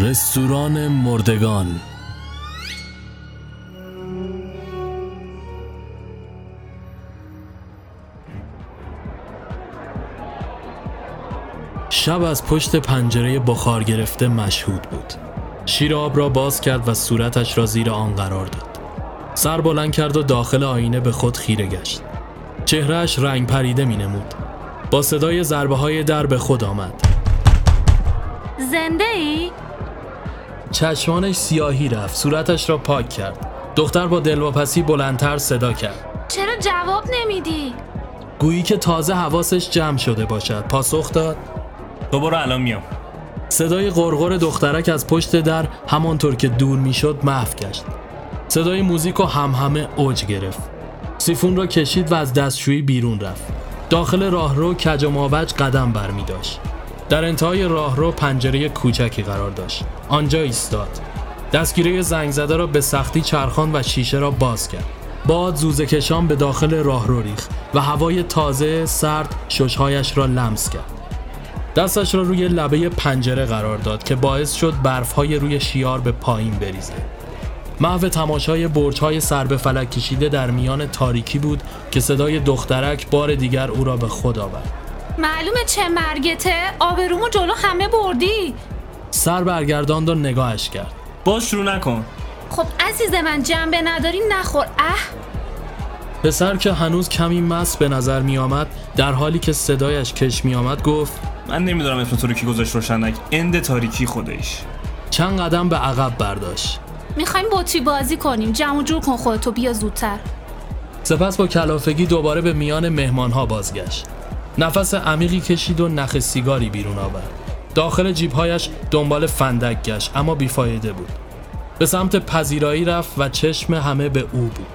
رستوران مردگان. شب از پشت پنجره بخار گرفته مشهود بود. شیر آب را باز کرد و صورتش را زیر آن قرار داد. سر بلند کرد و داخل آینه به خود خیره گشت. چهرهش رنگ پریده می نمود با صدای ضربه های در به خود آمد. زنده ای؟ چشمانش سیاهی رفت صورتش را پاک کرد. دختر با دلواپسی بلندتر صدا کرد. چرا جواب نمیدی؟ گویی که تازه حواسش جمع شده باشد. پاسخ داد. تو برو الان میام. صدای غرغر دخترک از پشت در همانطور که دور می‌شد محو گشت. صدای موزیک و همهمه اوج گرفت. سیفون را کشید و از دستشویی بیرون رفت. داخل راهرو کج و ماوج قدم برمی داشت در انتهای راهرو پنجره کوچکی قرار داشت. آنجا ایستاد. دستگیره زنگ زده را به سختی چرخان و شیشه را باز کرد. باد زوزه کشان به داخل راهرو ریخت و هوای تازه سرد ششهایش را لمس کرد. دستش را روی لبه پنجره قرار داد که باعث شد برفهای روی شیار به پایین بریزه. محو تماشای برجهای سر به فلک کشیده در میان تاریکی بود که صدای دخترک بار دیگر او را به خود آورد. معلومه چه مرگته؟ آبرومو جلو همه بردی. سر برگرداند و نگاهش کرد. باز شروع نکن. خب عزیز من جنبه نداری نخور. اه؟ پسر که هنوز کمی مست به نظر می آمد در حالی که صدایش کش می آمد گفت من نمی‌دونم اسم تو رو کی گذاشت روشنک. اند تاریکی خودش. چند قدم به عقب برداشت. می‌خوایم بطری بازی کنیم. جمع و جور کن خودتو بیا زودتر. سپس با کلافگی دوباره به میان مهمانها بازگشت. نفس عمیقی کشید و نخ سیگاری بیرون آورد. داخل جیبهایش دنبال فندک گشت اما بیفایده بود. به سمت پذیرایی رفت و چشم همه به او بود.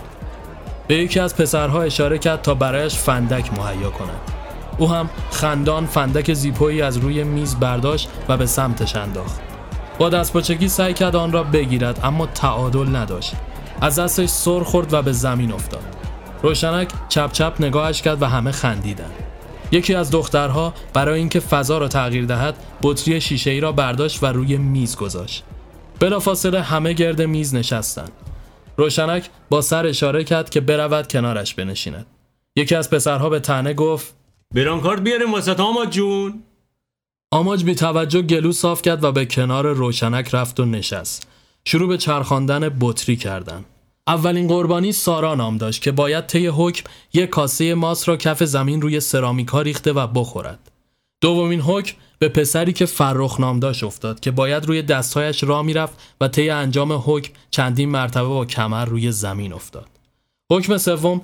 به یکی از پسرها اشاره کرد تا برایش فندک مهیا کند. او هم خندان فندک زیپویی از روی میز برداشت و به سمتش انداخت. با دستپاچگی سعی کرد آن را بگیرد اما تعادل نداشت. از دستش سر خورد و به زمین افتاد. روشنک چپ چپ نگاهش کرد و همه خندیدند. یکی از دخترها برای اینکه فضا را تغییر دهد بطری شیشه ای را برداشت و روی میز گذاشت. بلافاصله همه گرد میز نشستند. روشنک با سر اشاره کرد که برود کنارش بنشیند. یکی از پسرها به تنه گفت برانکارد بیاریم واسه آماد جون. آماج بی توجه گلو صاف کرد و به کنار روشنک رفت و نشست. شروع به چرخاندن بطری کردن. اولین قربانی سارا نام داشت که باید طی حکم یک کاسه ماس را کف زمین روی سرامیکا ریخته و بخورد. دومین حکم به پسری که فرخ نام داشت افتاد که باید روی دستهایش را می‌رفت و طی انجام حکم چندین مرتبه با کمر روی زمین افتاد. حکم سوم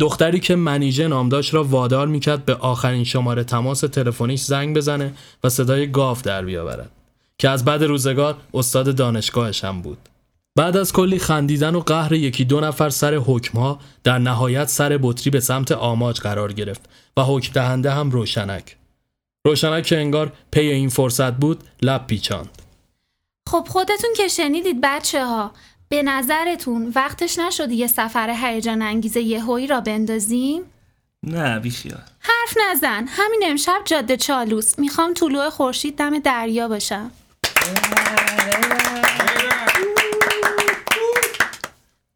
دختری که منیژه نام داشت را وادار می‌کرد به آخرین شماره تماس تلفنیش زنگ بزنه و صدای گاف در بیاورد که از بعد روزگار استاد دانشگاهش هم بود. بعد از کلی خندیدن و قهر یکی دو نفر سر حکمها در نهایت سر بطری به سمت آماج قرار گرفت و حکم دهنده هم روشنک. روشنک که انگار پی این فرصت بود لب پیچاند. خب خودتون که شنیدید بچه ها به نظرتون وقتش نشد یه سفر هیجان انگیز یهویی را بندازیم؟ نه بیخیال حرف نزن. همین امشب جاده چالوس. می‌خوام طلوع خورشید دم دریا باشم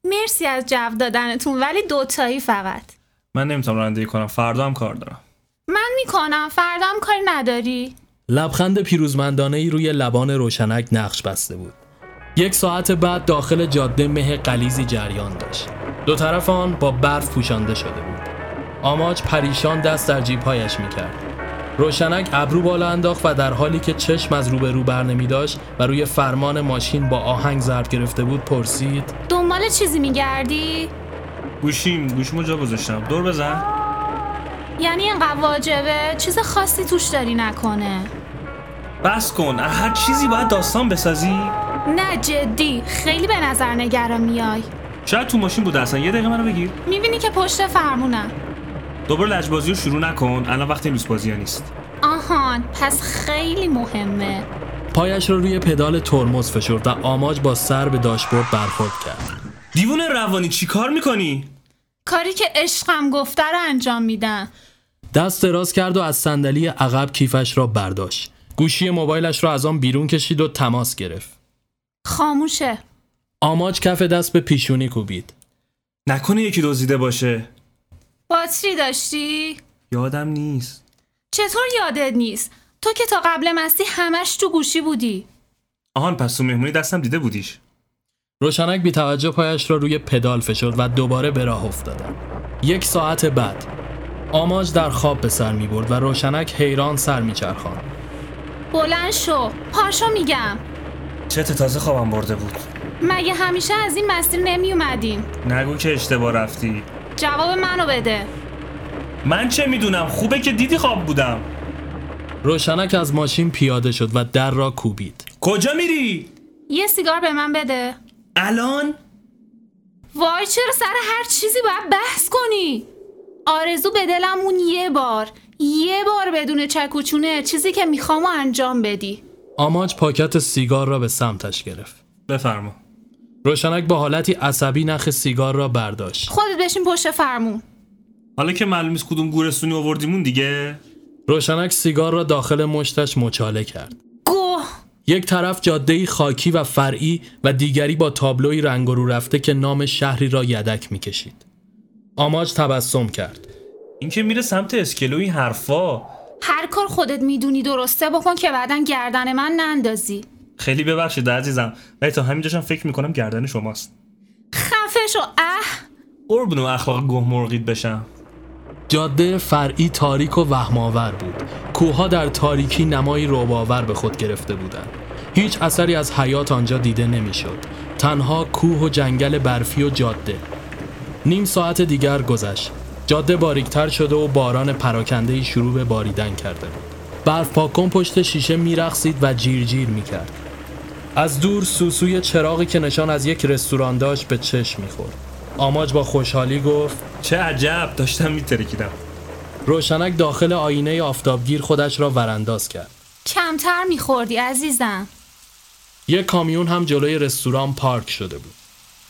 مرسی از جو دادنتون ولی دوتایی فقط. من نمی‌تونم رانندگی کنم فردا هم کار دارم. من می‌کنم فردا هم کاری نداری؟ لبخند پیروزمندانه ای روی لبان روشنک نقش بسته بود. یک ساعت بعد داخل جاده مه قلیزی جریان داشت. دو طرف آن با برف پوشانده شده بود. آماج پریشان دست در جیبهایش می‌کرد. روشنک ابرو بالا انداخت و در حالی که چشم از روبرو بر نمی داشت و روی فرمان ماشین با آهنگ ضرب گرفته بود پرسید. دنبال چیزی میگردی؟ گوشیم گوشیمو جا گذاشتم. دور بزن. یعنی اینقدر واجبه؟ چیز خاصی توش داری نکنه. بس کن. از هر چیزی باید داستان بسازی. نه جدی. خیلی به نظر نگران میای. شاید تو ماشین بوده اصلا. یه دقیقه منو بگیر. می‌بینی که پشت فرمونم. دوباره لجبازی رو شروع نکن. الان وقت لوس بازی ها نیست. آهان پس خیلی مهمه. پایش را روی پدال ترمز فشرد و آماج با سر به داشبورد برخورد کرد. دیوونه روانی چی کار می‌کنی؟ کاری که عشقم گفته رو انجام میدن دست دراز کرد و از صندلی عقب کیفش را برداشت. گوشی موبایلش را از آن بیرون کشید و تماس گرفت. خاموشه. آماج کف دست به پیشونی کوبید. نکنه یکی دزدیده باشه. باتری داشتی؟ یادم نیست چطور یادت نیست؟ تو که تا قبل مستی همش تو گوشی بودی آهان پس تو مهمونی دستم دیده بودیش روشنک بی توجه پایش را روی پدال فشرد و دوباره به راه افتادند. یک ساعت بعد آماج در خواب به سر می برد و روشنک حیران سر می چرخان. بلند شو پاشو میگم چه تازه خوابم برده بود مگه همیشه از این مسیر نمی اومدیم نگو که اشتباه رفتی جواب منو بده من چه می‌دونم خوبه که دیدی خواب بودم روشنک از ماشین پیاده شد و در را کوبید. کجا میری؟ یه سیگار به من بده الان؟ وای چرا سر هر چیزی باید بحث کنی آرزو به دلمون یه بار یه بار بدون چکوچونه چیزی که می‌خوام و انجام بدی آماج پاکت سیگار را به سمتش گرفت. بفرما روشنک با حالتی عصبی نخ سیگار را برداشت. خودت بشین پشت فرمون حالا که معلوم نیست کدوم گورستونی آوردیمون دیگه روشنک سیگار را داخل مشتش مچاله کرد. گوه یک طرف جاده خاکی و فرعی و دیگری با تابلوی رنگ رو رفته که نام شهری را یدک می‌کشید. آماج تبسم کرد. این که میره سمت اسکلو این حرفا هر کار خودت می‌دونی درسته بکن که بعدا گردن من نندازی خیلی ببخشید عزیزم ولی تا همین جاشم فکر می‌کنم گردن شماست خفه شو اه قربون و اخلاق گه مرغید بشم جاده فرعی تاریک و وهمآور بود. کوهها در تاریکی نمایی رعب‌آور به خود گرفته بودند. هیچ اثری از حیات آنجا دیده نمی‌شد. تنها کوه و جنگل برفی و جاده. نیم ساعت دیگر گذشت. جاده باریکتر شده و باران پراکنده‌ای شروع به باریدن کرده بود. برف پاکن پشت شیشه میرقصید و جیر جیر می‌کرد. از دور سوسوی چراغی که نشان از یک رستوران داشت به چشم می‌خورد. آماج با خوشحالی گفت چه عجب داشتم میترکیدم روشنک داخل آینه آفتابگیر خودش را ورانداز کرد. کمتر میخوردی عزیزم یک کامیون هم جلوی رستوران پارک شده بود.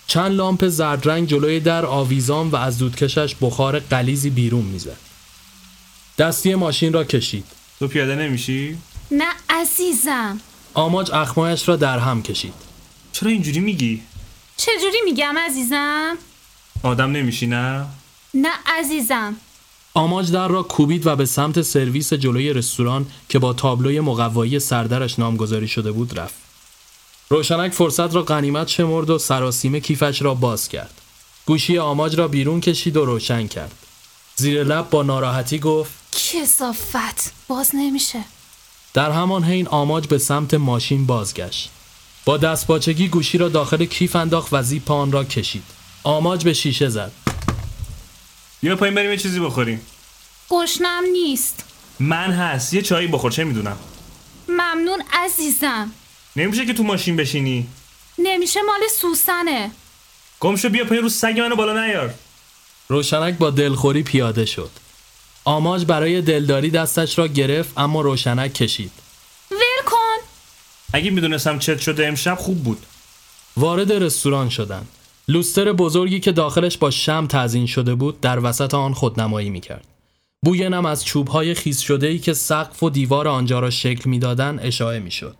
چند لامپ زردرنگ جلوی در آویزان و از دودکشش بخار قلیزی بیرون می‌زد. دستی ماشین را کشید. تو پیاده نمیشی؟ نه عزیزم آماج اخمایش را در هم کشید. چرا اینجوری میگی؟ چجوری میگم عزیزم؟ آدم نمیشی نه؟ نه عزیزم آماج در را کوبید و به سمت سرویس جلوی رستوران که با تابلوی مقوایی سردرش نامگذاری شده بود رفت. روشنک فرصت را غنیمت شمرد و سراسیمه کیفش را باز کرد. گوشی آماج را بیرون کشید و روشن کرد. زیر لب با ناراحتی گفت کسافت باز نمیشه در همان حین آماج به سمت ماشین بازگشت. با دستپاچگی گوشی را داخل کیف انداخت و زیپ آن را کشید. آماج به شیشه زد. بیا پایین بریم یه چیزی بخوریم گشنم نیست من هست یه چایی بخور چه می‌دونم ممنون عزیزم نمیشه که تو ماشین بشینی نمیشه مال سوسنه گم شو بیا پایین رو سگ منو بالا نیار روشنک با دلخوری پیاده شد. آماج برای دلداری دستش را گرفت اما روشنک کشید. ول کن اگه می‌دونستم چت شده امشب خوب بود وارد رستوران شدند. لوستر بزرگی که داخلش با شم تزیین شده بود در وسط آن خودنمایی می‌کرد. بوی نم از چوبهای خیس شده ای که سقف و دیوار آنجا را شکل می‌دادند اشاعه می‌شد.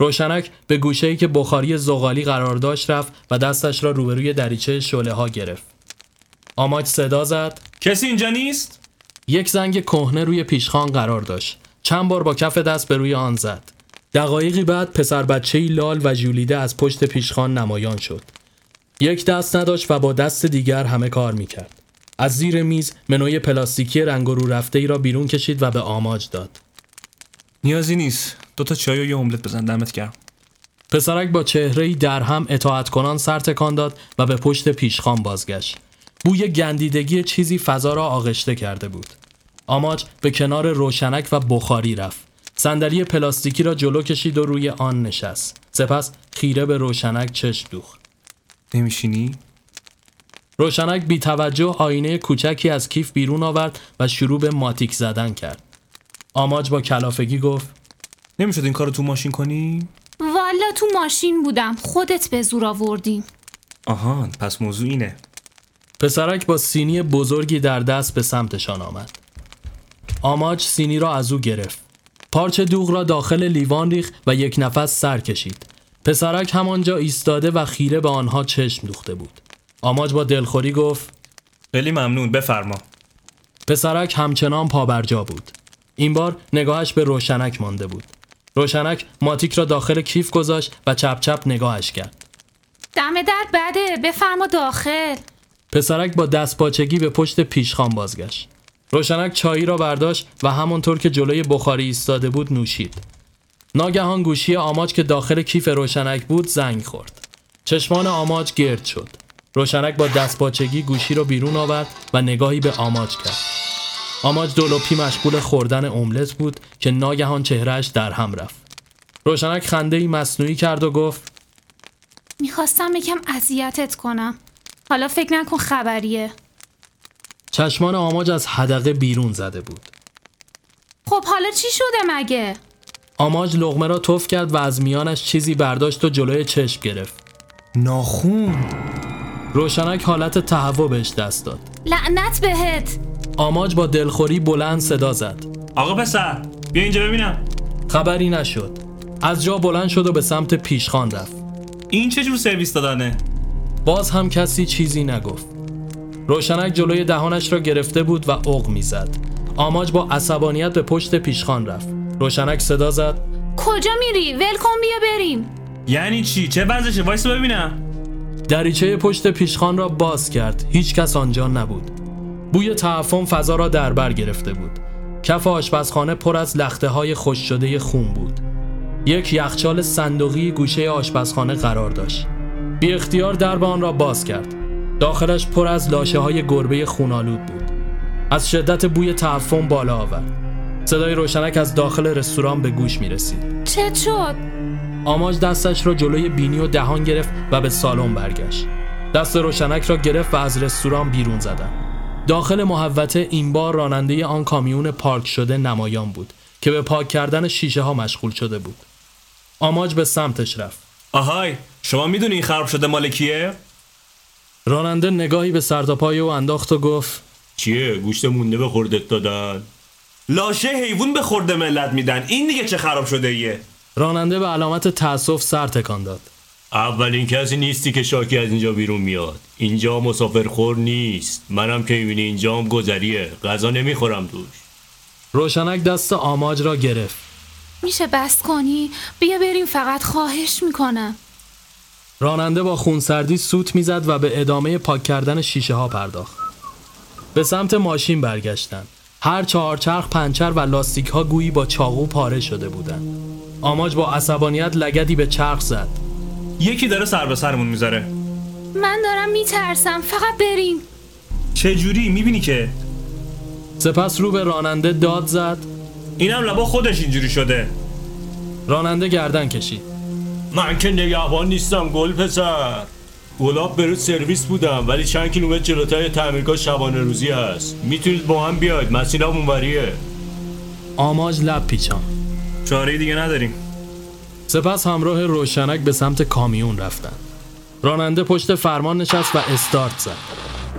روشنک به گوشه‌ای که بخاری زغالی قرار داشت رفت و دستش را روبروی دریچه شعله ها گرفت. آماج صدا زد. کسی اینجا نیست یک زنگ کهنه روی پیشخان قرار داشت. چند بار با کف دست به روی آن زد. دقایقی بعد پسر بچه‌ای لال و ژولیده از پشت پیشخان نمایان شد. یک دست نداشت و با دست دیگر همه کار می‌کرد. از زیر میز منوی پلاستیکی رنگ و رو رفته ای را بیرون کشید و به آماج داد. نیازی نیست دو تا چای و یه املت بزن دمت گرم پسرک با چهره‌ای در هم اطاعت کنان سر تکان داد و به پشت پیشخان بازگشت. بوی گندیدگی چیزی فضا را آغشته کرده بود. آماج به کنار روشنک و بخاری رفت. صندلی پلاستیکی را جلو کشید و روی آن نشست. سپس خیره به روشنک چشم دوخت. نمیشینی روشنک بی توجه آینه کوچکی از کیف بیرون آورد و شروع به ماتیک زدن کرد. آماج با کلافگی گفت نمی‌شد این کارو تو ماشین کنی والا تو ماشین بودم خودت به زور آوردیم آهان پس موضوع اینه پسرک با سینی بزرگی در دست به سمتشان آمد. آماج سینی را از او گرفت. پارچه دوغ را داخل لیوان ریخ و یک نفس سر کشید. پسرک همانجا ایستاده و خیره به آنها چشم دوخته بود. آماج با دلخوری گفت خیلی ممنون بفرما. پسرک همچنان پابرجا بود. این بار نگاهش به روشنک مانده بود. روشنک ماتیک را داخل کیف گذاشت و چپ چپ نگاهش کرد. دم در بده بفرما داخل. پسرک با دست پاچگی به پشت پیشخان بازگشت. روشنک چایی را برداشت و همانطور که جلوی بخاری ایستاده بود نوشید. ناگهان گوشی آماج که داخل کیف روشنک بود زنگ خورد. چشمان آماج گرد شد. روشنک با دست پاچگی گوشی را بیرون آورد و نگاهی به آماج کرد. آماج دولوپی مشغول خوردن املت بود که ناگهان چهرهش در هم رفت. روشنک خنده ای مصنوعی کرد و گفت می‌خواستم یکم اذیتت کنم. حالا فکر نکن خبریه. چشمان آماج از حدقه بیرون زده بود. خب حالا چی شده مگه؟ آماج لغمه را تف کرد و از میانش چیزی برداشت و جلوی چشم گرفت. ناخون. روشنک حالت تهوع بهش دست داد. لعنت بهت! آماج با دلخوری بلند صدا زد. آقا پسر بیا اینجا ببینم. خبری نشد. از جا بلند شد و به سمت پیشخان رفت. این چه جور سرویس دادنه؟ باز هم کسی چیزی نگفت. روشنک جلوی دهانش را گرفته بود و اوق می‌زد. آماج با عصبانیت به پشت پیشخان رفت. روشنک صدا زد. کجا میری؟ ول کن بیا بریم. یعنی چی؟ چه وضعشه وایس ببینم. دریچه پشت پیشخان را باز کرد. هیچ کس آنجا نبود. بوی تعفن فضا را در بر گرفته بود. کف آشپزخانه پر از لخته های خوش شده خون بود. یک یخچال صندوقی گوشه آشپزخانه قرار داشت. بی اختیار درب آن را باز کرد. داخلش پر از لاشه های گربه خونالود بود. از شدت بوی تعفن بالا آورد. صدای روشنک از داخل رستوران به گوش می رسید چه شد؟ آماج دستش را جلوی بینی و دهان گرفت و به سالن برگشت. دست روشنک را گرفت و از رستوران بیرون زدن. داخل محوطه این بار راننده آن کامیون پارک شده نمایان بود که به پاک کردن شیشه ها مشغول شده بود. آماج به سمتش رفت. آهای شما می‌دونی این خراب شده مال کیه؟ راننده نگاهی به سرتاپای او انداخت و گفت چیه؟ گوشت مونده به خوردت دادن؟ لاشه حیوان به خورده ملت میدن. این دیگه چه خراب شده ایه؟ راننده به علامت تأسف سر تکان داد. اولین کسی نیستی که شاکی از اینجا بیرون میاد. اینجا مسافرخور نیست. منم که می‌بینی اینجا هم گذریه. غذا نمی‌خورم توش. روشنک دست آماج را گرفت. میشه بس کنی؟ بیا بریم فقط خواهش می‌کنم. راننده با خونسردی سوت می‌زد و به ادامه پاک کردن شیشه ها پرداخت. به سمت ماشین برگشتند. هر چهارچرخ پنچر و لاستیک ها گویی با چاقو پاره شده بودند. آماج با عصبانیت لگدی به چرخ زد. یکی داره سر به سرمون می‌ذاره من دارم میترسم فقط بریم چه جوری می‌بینی که سپس رو به راننده داد زد. اینم لبا خودش اینجوری شده راننده گردن کشید. من که نگهبان نیستم گل پسر گلاب برو سرویس بودم ولی چند کیلومتر جلوتر تعمیرگاه شبانه روزی هست می‌تونید با هم بیاید مسیرم اونوریه آماج لب پیچان. چاره دیگه نداریم سپس همراه روشنک به سمت کامیون رفتند. راننده پشت فرمان نشست و استارت زد.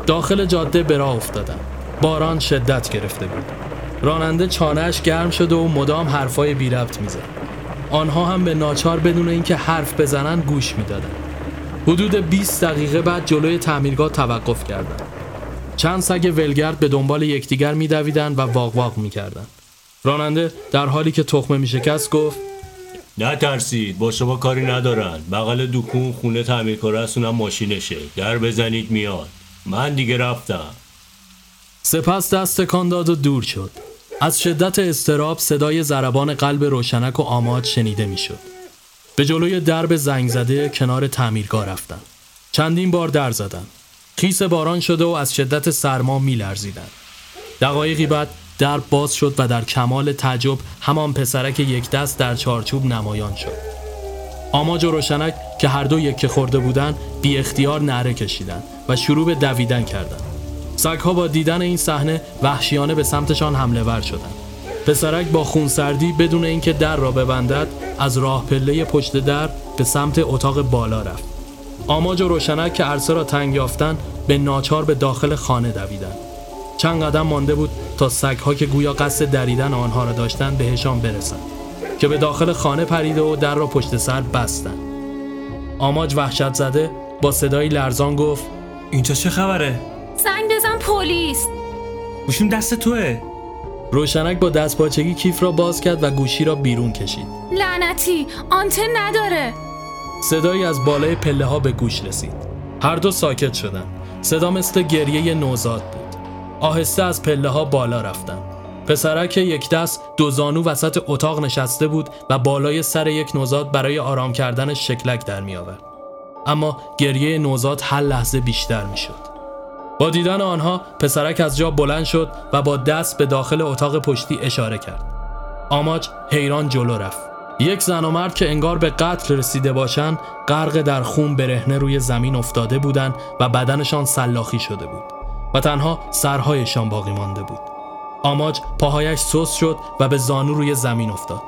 داخل جاده به راه افتادند. باران شدت گرفته بود. راننده چانهش گرم شده و مدام حرفای بی ربط می‌زد. آنها هم به ناچار بدون اینکه حرف بزنن گوش می‌دادند. حدود 20 دقیقه بعد جلوی تعمیرگاه توقف کردند. چند سگ ولگرد به دنبال یکدیگر میدویدند و واق واق می‌کردند. راننده در حالی که تخمه میشکست گفت نترسید با شما کاری ندارن بغل دکون خونه تعمیرکاره است اونم ماشینشه در بزنید میاد من دیگه رفتم سپس دست تکان داد و دور شد. از شدت استراب صدای ضربان قلب روشنک و آماد شنیده می‌شد. به جلوی درب زنگ زده کنار تعمیرگاه رفتن. چندین بار در زدن. خیس باران شده و از شدت سرما میلرزیدن. دقایقی بعد درب باز شد و در کمال تعجب همان پسرک یک دست در چارچوب نمایان شد. آماج و روشنک که هر دو یکی خورده بودند بی اختیار نعره کشیدند و شروع به دویدن کردند. سگها با دیدن این صحنه وحشیانه به سمتشان حمله ور شدند. پسرک با خونسردی بدون اینکه در را ببندد از راه پله پشت در به سمت اتاق بالا رفت. آماج و روشنک که عرصه را تنگ یافتند به ناچار به داخل خانه دویدند. چند قدم مانده بود تا سگها که گویا قصد دریدن آنها را داشتند بهشان برسند که به داخل خانه پریده و در را پشت سر بستند آماج وحشت زده با صدایی لرزان گفت اینجا چه خبره پلیس. گوشیم دست توه. روشنک با دست پاچگی کیف را باز کرد و گوشی را بیرون کشید. لعنتی آنتن نداره. صدایی از بالای پله ها به گوش رسید. هر دو ساکت شدند. صدا مثل گریه نوزاد بود. آهسته از پله ها بالا رفتند. پسرک یک دست دو زانو وسط اتاق نشسته بود و بالای سر یک نوزاد برای آرام کردن شکلک در می آورد. اما گریه نوزاد هر لحظه بیشتر می شد. با دیدن آنها پسرک از جا بلند شد و با دست به داخل اتاق پشتی اشاره کرد. آماج حیران جلو رفت. یک زن و مرد که انگار به قتل رسیده باشند غرق در خون برهنه روی زمین افتاده بودند و بدنشان سلاخی شده بود و تنها سرهایشان باقی مانده بود. آماج پاهایش سوس شد و به زانو روی زمین افتاد.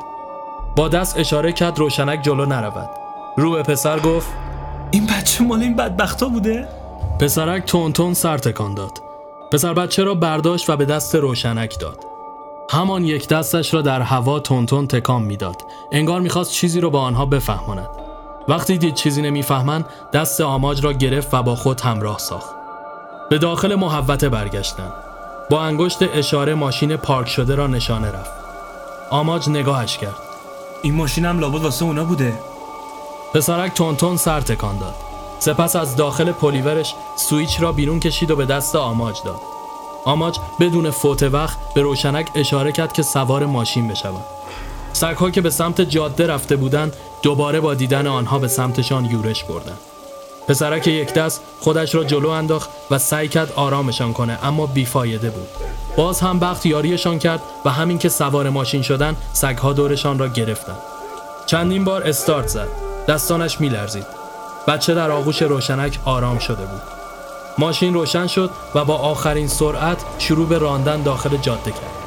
با دست اشاره کرد روشنک جلو نرود. رو به پسر گفت این بچه مال این بدبختا بوده پسرک تون تون سر تکان داد. پسر بچه را برداشت و به دست روشنک داد. همان یک دستش را در هوا تون تون تکان می‌داد. انگار می‌خواست چیزی را با آنها بفهماند. وقتی دید چیزی نمی‌فهمند دست آماج را گرفت و با خود همراه ساخت. به داخل محوطه برگشتند. با انگشت اشاره ماشین پارک شده را نشانه رفت. آماج نگاهش کرد. این ماشینم لابد واسه اونا بوده پسرک تون تون سر تکان داد. سپس از داخل پلیورش سویچ را بیرون کشید و به دست آماج داد. آماج بدون فوت وقت به روشنک اشاره کرد که سوار ماشین بشود. سگها که به سمت جاده رفته بودند دوباره با دیدن آنها به سمتشان یورش بردند. پسرک یک دست خودش را جلو انداخت و سعی کرد آرامشان کنه اما بیفایده بود. باز هم بخت یاریشان کرد و همین که سوار ماشین شدن سگها دورشان را گرفتند. چندین بار استارت زد. دستانش میلرزید. بچه در آغوش روشنک آرام شده بود. ماشین روشن شد و با آخرین سرعت شروع به راندن داخل جاده کرد.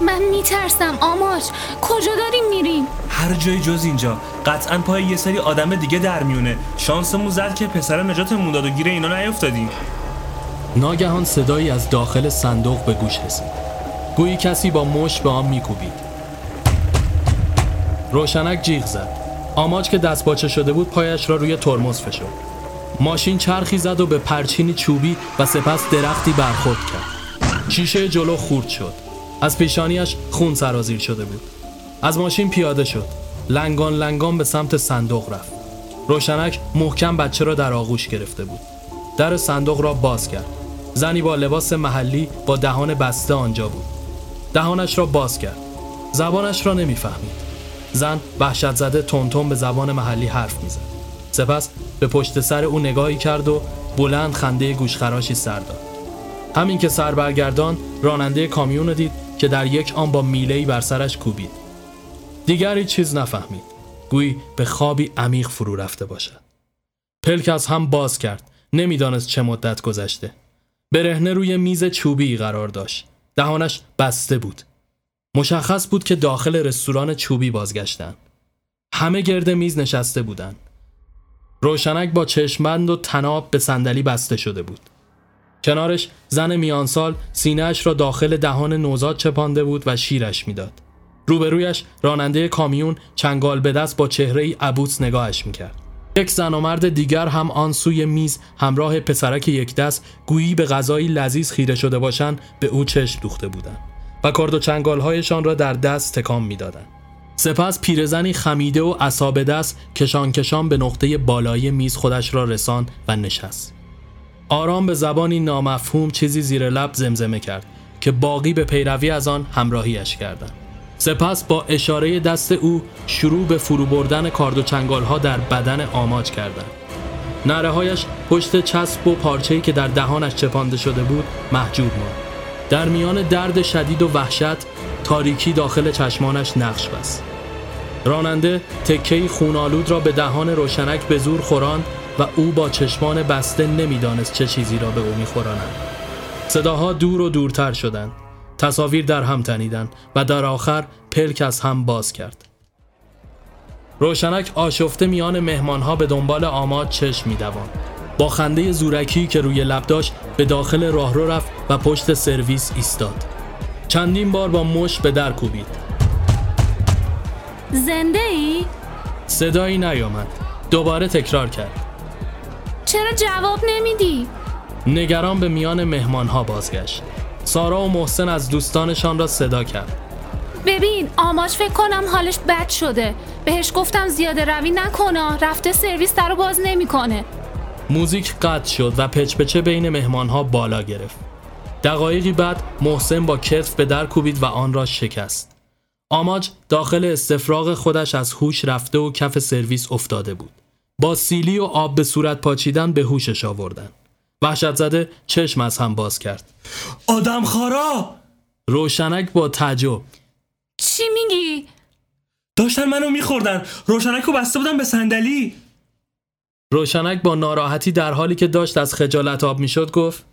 من میترسم آماج کجا داریم میریم هر جای جز اینجا قطعا پای یه سری آدم دیگه در میونه شانسمون زد که پسر نجاتمون داد و گیر اینا نیفتادیم ناگهان صدایی از داخل صندوق به گوش رسید. گویی کسی با مش به آن میکوبید. روشنک جیغ زد. آماج که دست باچه شده بود پایش را روی ترمز فشرد. ماشین چرخی زد و به پرچینی چوبی و سپس درختی برخورد کرد. شیشه جلو خورد شد. از پیشانیش خون سرازیر شده بود. از ماشین پیاده شد. لنگان لنگان به سمت صندوق رفت. روشنک محکم بچه را در آغوش گرفته بود. در صندوق را باز کرد. زنی با لباس محلی با دهان بسته آنجا بود. دهانش را باز کرد. زبانش را نمی‌فهمید. زن وحشت زده تونتون به زبان محلی حرف می‌زد. سپس به پشت سر او نگاهی کرد و بلند خنده گوشخراشی سر داد. همین که سر برگردان راننده کامیون دید که در یک آن با میلهی بر سرش کوبید. دیگر هیچ چیز نفهمید. گویی به خوابی عمیق فرو رفته باشد. پلک از هم باز کرد. نمی‌دانست چه مدت گذشته. برهنه روی میز چوبی قرار داشت. دهانش بسته بود. مشخص بود که داخل رستوران چوبی بازگشتن. همه گرد میز نشسته بودند. روشنک با چشمند و تناب به صندلی بسته شده بود. کنارش زن میانسال سینهش را داخل دهان نوزاد چپانده بود و شیرش می‌داد. روبرویش راننده کامیون چنگال به دست با چهره ای عبوس نگاهش می‌کرد. یک زن و مرد دیگر هم آن سوی میز همراه پسرک یک دست گویی به غذایی لذیذ خیره شده باشند به او چشم دوخته بودند و کارد و چنگالهایشان را در دست تکان می‌دادند. سپس پیرزنی خمیده و عصابه دست کشان کشان به نقطه بالایی میز خودش را رسان و نشست. آرام به زبانی نامفهوم چیزی زیر لب زمزمه کرد که باقی به پیروی از آن همراهیش کردند. سپس با اشاره دست او شروع به فرو بردن کارد و چنگال ها در بدن آماج کردند. نره هایش پشت چسب و پارچه‌ای که در دهانش چپانده شده بود محجوب ماند. در میان درد شدید و وحشت تاریکی داخل چشمانش نقش بست. راننده تکهی خونالود را به دهان روشنک به زور خوراند و او با چشمان بسته نمی‌دانست چه چیزی را به او میخورانند. صداها دور و دورتر شدند. تصاویر در هم تنیدند و در آخر پلک از هم باز کرد. روشنک آشفته میان مهمانها به دنبال آماد چشم میدوان. با خنده زورکی که روی لب داشت به داخل راهرو رفت و پشت سرویس ایستاد. چندین بار با مش به در کوبید. زنده ای؟ صدایی نیامد. دوباره تکرار کرد. چرا جواب نمیدی؟ نگران به میان مهمانها بازگشت. سارا و محسن از دوستانشان را صدا کرد. ببین آماج فکر کنم حالش بد شده. بهش گفتم زیاده روی نکنه رفته سرویس در رو باز نمی‌کنه. موزیک قطع شد و پچپچه بین مهمانها بالا گرفت. دقایقی بعد محسن با کتف به در کوبید و آن را شکست. آماج داخل استفراغ خودش از هوش رفته و کف سرویس افتاده بود. با سیلی و آب به صورت پاچیدن به هوشش آوردن. وحشت زده چشم از هم باز کرد. آدم خارا! روشنک با تعجب. چی میگی؟ داشتن منو میخوردن. روشنک رو بسته بودم به صندلی. روشنک با ناراحتی در حالی که داشت از خجالت آب می‌شد گفت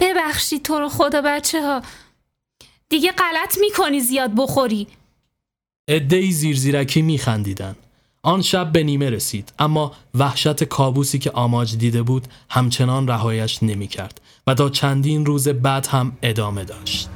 ببخشید تو رو خدا بچه ها دیگه غلط می‌کنی زیاد بخوری. عدهای زیرزیرکی میخندیدن. آن شب به نیمه رسید اما وحشت کابوسی که آماج دیده بود همچنان رهایش نمی‌کرد و تا چندین روز بعد هم ادامه داشت.